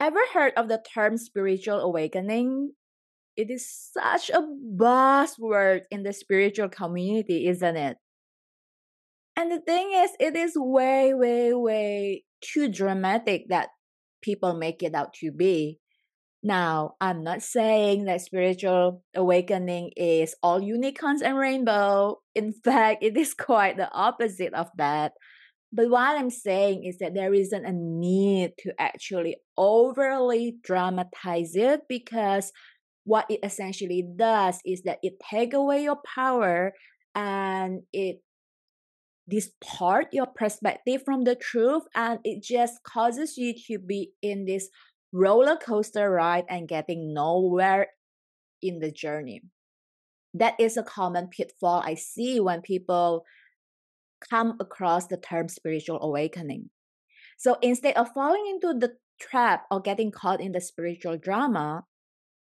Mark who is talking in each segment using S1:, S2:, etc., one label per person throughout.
S1: Ever heard of the term spiritual awakening? It is such a buzzword in the spiritual community, isn't it? And the thing is, it is way, way, way too dramatic that people make it out to be. Now, I'm not saying that spiritual awakening is all unicorns and rainbow. In fact, it is quite the opposite of that. But what I'm saying is that there isn't a need to actually overly dramatize it because what it essentially does is that it take away your power and it distort your perspective from the truth and it just causes you to be in this roller coaster ride and getting nowhere in the journey. That is a common pitfall I see when people come across the term spiritual awakening. So instead of falling into the trap or getting caught in the spiritual drama,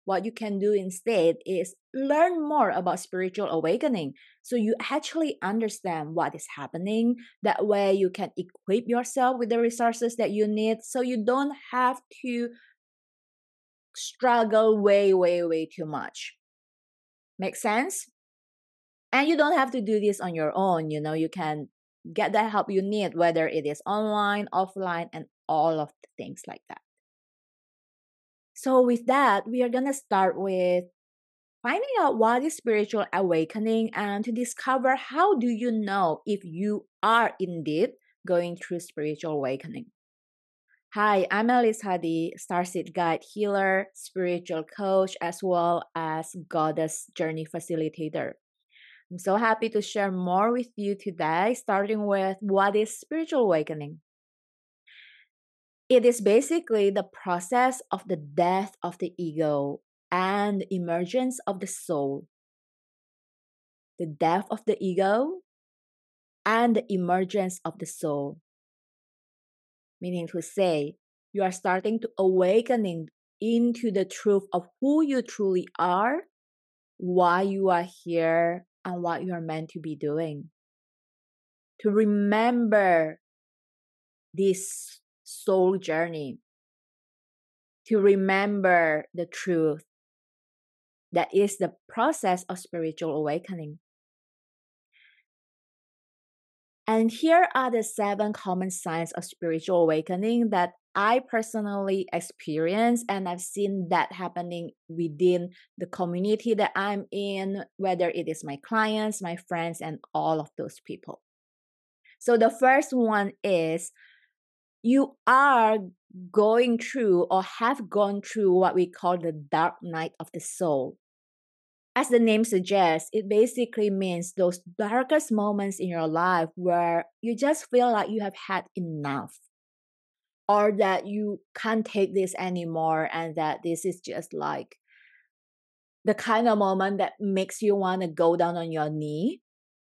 S1: what you can do instead is learn more about spiritual awakening so you actually understand what is happening. That way, you can equip yourself with the resources that you need so you don't have to struggle way, way, way too much. Make sense? And you don't have to do this on your own. You know, you can get the help you need, whether it is online, offline, and all of the things like that. So, with that, we are going to start with finding out what is spiritual awakening and to discover how do you know if you are indeed going through spiritual awakening. Hi, I'm Elie Shadi, Starseed Guide Healer, spiritual coach, as well as Goddess Journey Facilitator. I'm so happy to share more with you today, starting with what is spiritual awakening. It is basically the process of the death of the ego and emergence of the soul. The death of the ego and the emergence of the soul. Meaning to say, you are starting to awakening into the truth of who you truly are, why you are here, and what you are meant to be doing. To remember this soul journey, to remember the truth that is the process of spiritual awakening. And here are the seven common signs of spiritual awakening that I personally experience, and I've seen that happening within the community that I'm in, whether it is my clients, my friends, and all of those people. So the first one is you are going through or have gone through what we call the dark night of the soul. As the name suggests, it basically means those darkest moments in your life where you just feel like you have had enough or that you can't take this anymore and that this is just like the kind of moment that makes you want to go down on your knee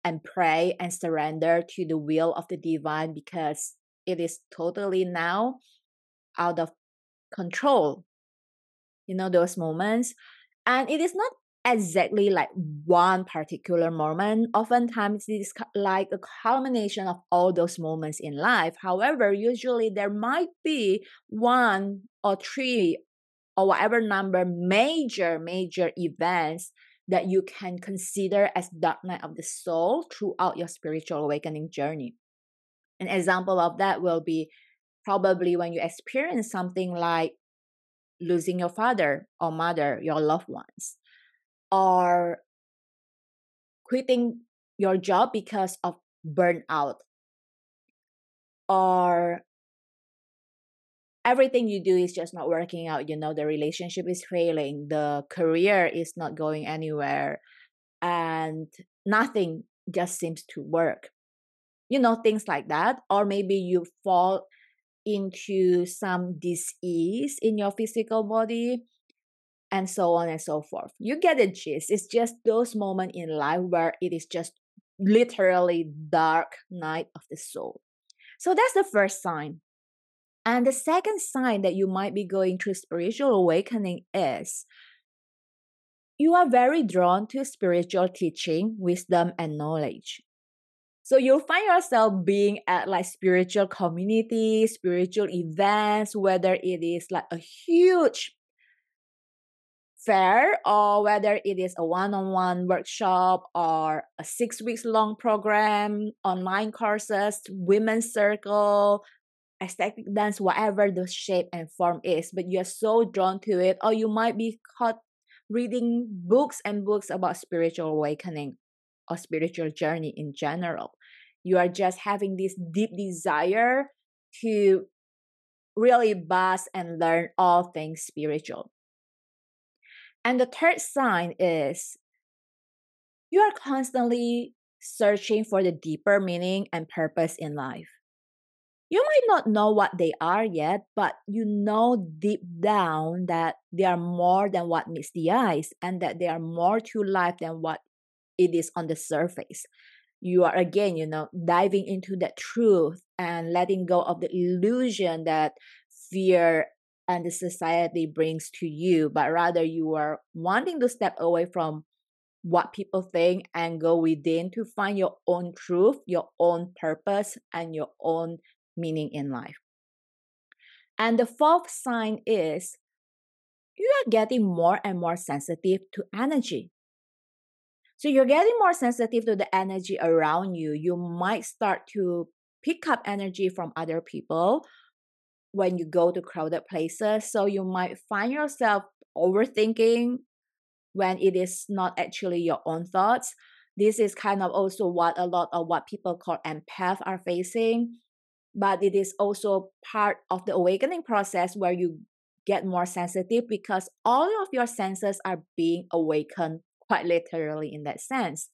S1: and pray and surrender to the will of the divine because it is totally now out of control. You know those moments. And it is not exactly like one particular moment. Oftentimes, it is like a culmination of all those moments in life. However, usually there might be one or three or whatever number major, major events that you can consider as dark night of the soul throughout your spiritual awakening journey. An example of that will be probably when you experience something like losing your father or mother, your loved ones are quitting your job because of burnout. Or everything you do is just not working out you know the relationship is failing the career is not going anywhere and nothing just seems to work. You know things like that or maybe you fall into some disease in your physical body and so on and so forth. You get the gist. It's just those moments in life where it is just literally dark night of the soul. So that's the first sign. And the second sign that you might be going through spiritual awakening is you are very drawn to spiritual teaching, wisdom, and knowledge. So you'll find yourself being at like spiritual community, spiritual events, whether it is like a huge fair or whether it is a one-on-one workshop or a six weeks long program online courses women's circle aesthetic dance whatever the shape and form is but you're so drawn to it or you might be caught reading books and books about spiritual awakening or spiritual journey in general. You are just having this deep desire to really buzz and learn all things spiritual and the third sign is you are constantly searching for the deeper meaning and purpose in life. You might not know what they are yet, but you know deep down that they are more than what meets the eyes and that they are more to life than what it is on the surface. You are again, you know, diving into that truth and letting go of the illusion that fear and the society brings to you, but rather you are wanting to step away from what people think and go within to find your own truth, your own purpose, and your own meaning in life. And the fourth sign is you are getting more and more sensitive to energy. So you're getting more sensitive to the energy around you. You might start to pick up energy from other people when you go to crowded places. So you might find yourself overthinking when it is not actually your own thoughts. This is kind of also what a lot of what people call empath are facing. But it is also part of the awakening process where you get more sensitive because all of your senses are being awakened quite literally in that sense.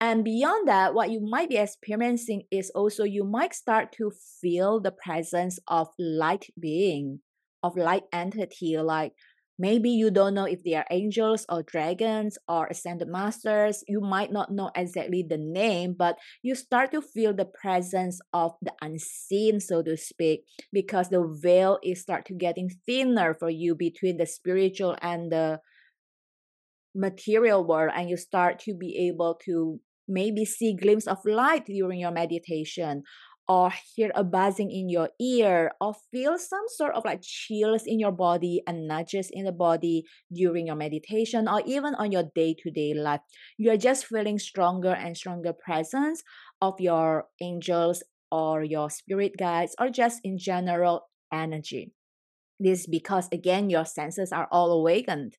S1: And beyond that, what you might be experiencing is also you might start to feel the presence of light being, of light entity, like maybe you don't know if they are angels or dragons or ascended masters. You might not know exactly the name, but you start to feel the presence of the unseen, so to speak, because the veil is start to getting thinner for you between the spiritual and the material world and you start to be able to maybe see glimpse of light during your meditation or hear a buzzing in your ear or feel some sort of like chills in your body and nudges in the body during your meditation or even on your day-to-day life. You're just feeling stronger and stronger presence of your angels or your spirit guides or just in general energy. This is because again your senses are all awakened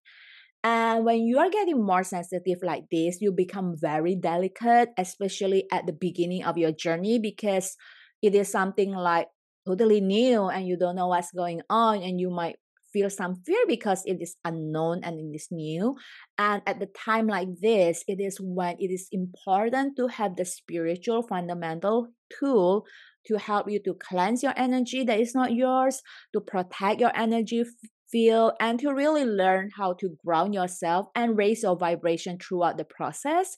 S1: and when you are getting more sensitive like this, you become very delicate, especially at the beginning of your journey, because it is something like totally new and you don't know what's going on, and you might feel some fear because it is unknown and it is new. And at the time like this, it is when it is important to have the spiritual fundamental tool to help you to cleanse your energy that is not yours, to protect your energy feel, and to really learn how to ground yourself and raise your vibration throughout the process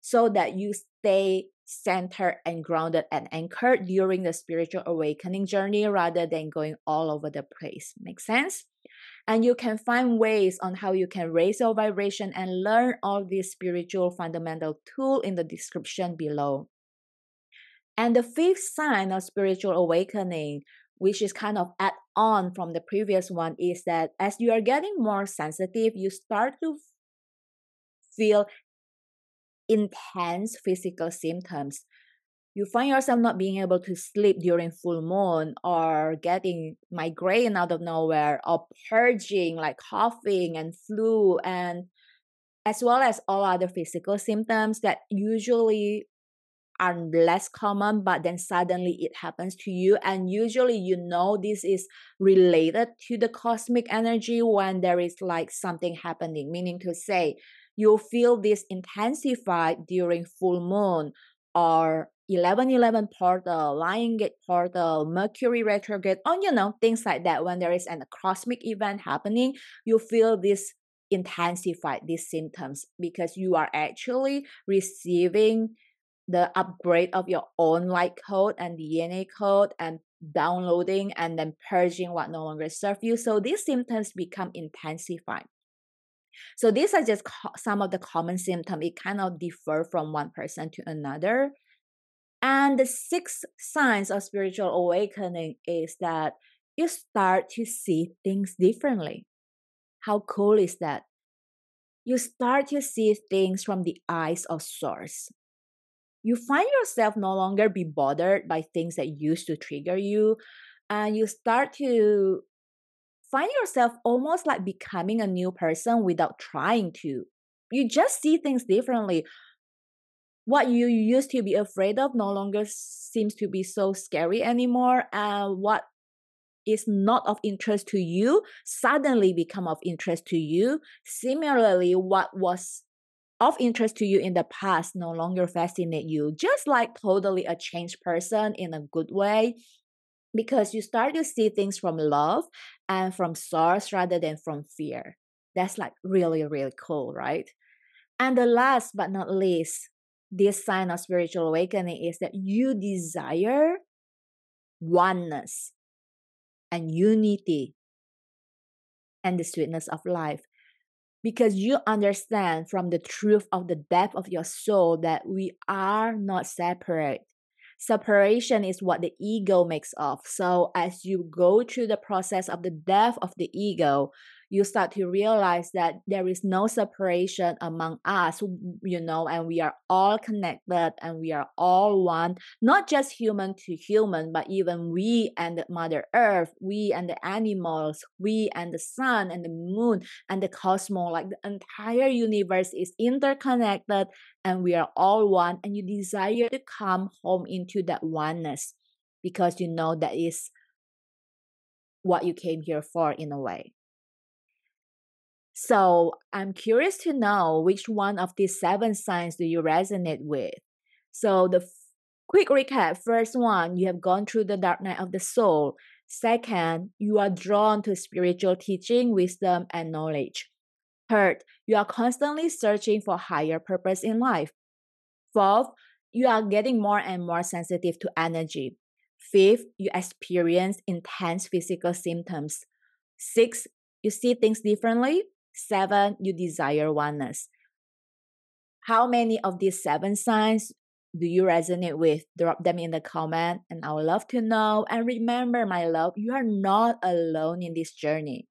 S1: so that you stay centered and grounded and anchored during the spiritual awakening journey rather than going all over the place. Make sense? And you can find ways on how you can raise your vibration and learn all these spiritual fundamental tool in the description below. And the fifth sign of spiritual awakening which is kind of add on from the previous one, is that as you are getting more sensitive, you start to feel intense physical symptoms. You find yourself not being able to sleep during full moon or getting migraine out of nowhere or purging like coughing and flu and as well as all other physical symptoms that usually are less common, but then suddenly it happens to you. And usually, you know, this is related to the cosmic energy when there is like something happening, meaning to say, you feel this intensified during full moon or 1111 portal, Lion Gate portal, Mercury retrograde, or you know, things like that. When there is an cosmic event happening, you feel this intensified these symptoms because you are actually receiving the upgrade of your own light code and DNA code and downloading and then purging what no longer serve you. So these symptoms become intensified. So these are just co- some of the common symptoms. It kind of differ from one person to another. And the sixth signs of spiritual awakening is that you start to see things differently. How cool is that? You start to see things from the eyes of source. You find yourself no longer be bothered by things that used to trigger you, and you start to find yourself almost like becoming a new person without trying to. You just see things differently. What you used to be afraid of no longer seems to be so scary anymore, and what is not of interest to you suddenly become of interest to you. Similarly, what was of interest to you in the past no longer fascinate you. Just like totally a changed person in a good way because you start to see things from love and from source rather than from fear. That's like really, really cool, right? And the last but not least, this sign of spiritual awakening is that you desire oneness and unity and the sweetness of life because you understand from the truth of the depth of your soul that we are not separate Separation is what the ego makes of. So as you go through the process of the death of the ego, you start to realize that there is no separation among us, you know, and we are all connected and we are all one, not just human to human, but even we and the Mother Earth, we and the animals, we and the sun and the moon and the cosmos, like the entire universe is interconnected and we are all one, and you desire to come home into that oneness because you know that is what you came here for in a way. So I'm curious to know which one of these seven signs do you resonate with. So the f- quick recap: first one, you have gone through the dark night of the soul. Second, you are drawn to spiritual teaching, wisdom, and knowledge. Third, you are constantly searching for higher purpose in life. Fourth, you are getting more and more sensitive to energy. Fifth, you experience intense physical symptoms. Six, you see things differently. Seven, you desire oneness. How many of these seven signs do you resonate with? Drop them in the comment and I would love to know. And remember, my love, you are not alone in this journey.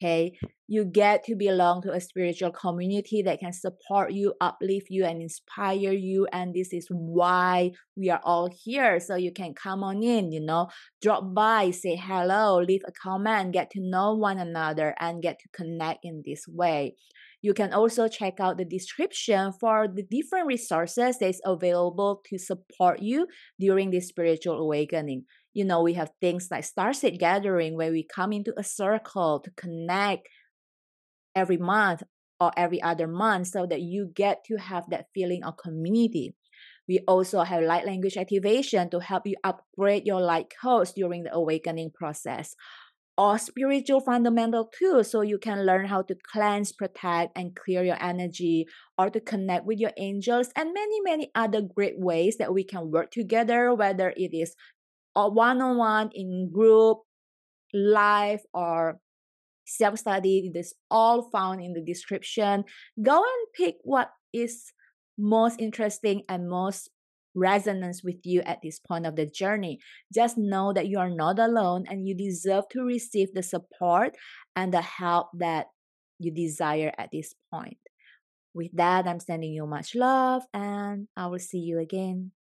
S1: Okay, you get to belong to a spiritual community that can support you, uplift you, and inspire you. And this is why we are all here. So you can come on in, you know, drop by, say hello, leave a comment, get to know one another, and get to connect in this way. You can also check out the description for the different resources that is available to support you during this spiritual awakening you know, we have things like Starseed Gathering where we come into a circle to connect every month or every other month so that you get to have that feeling of community. We also have light language activation to help you upgrade your light codes during the awakening process. Or spiritual fundamental tools so you can learn how to cleanse, protect, and clear your energy, or to connect with your angels, and many, many other great ways that we can work together, whether it is or one-on-one in group live or self-study It is all found in the description. Go and pick what is most interesting and most resonance with you at this point of the journey. Just know that you are not alone and you deserve to receive the support and the help that you desire at this point. With that i'm sending you much love and i will see you again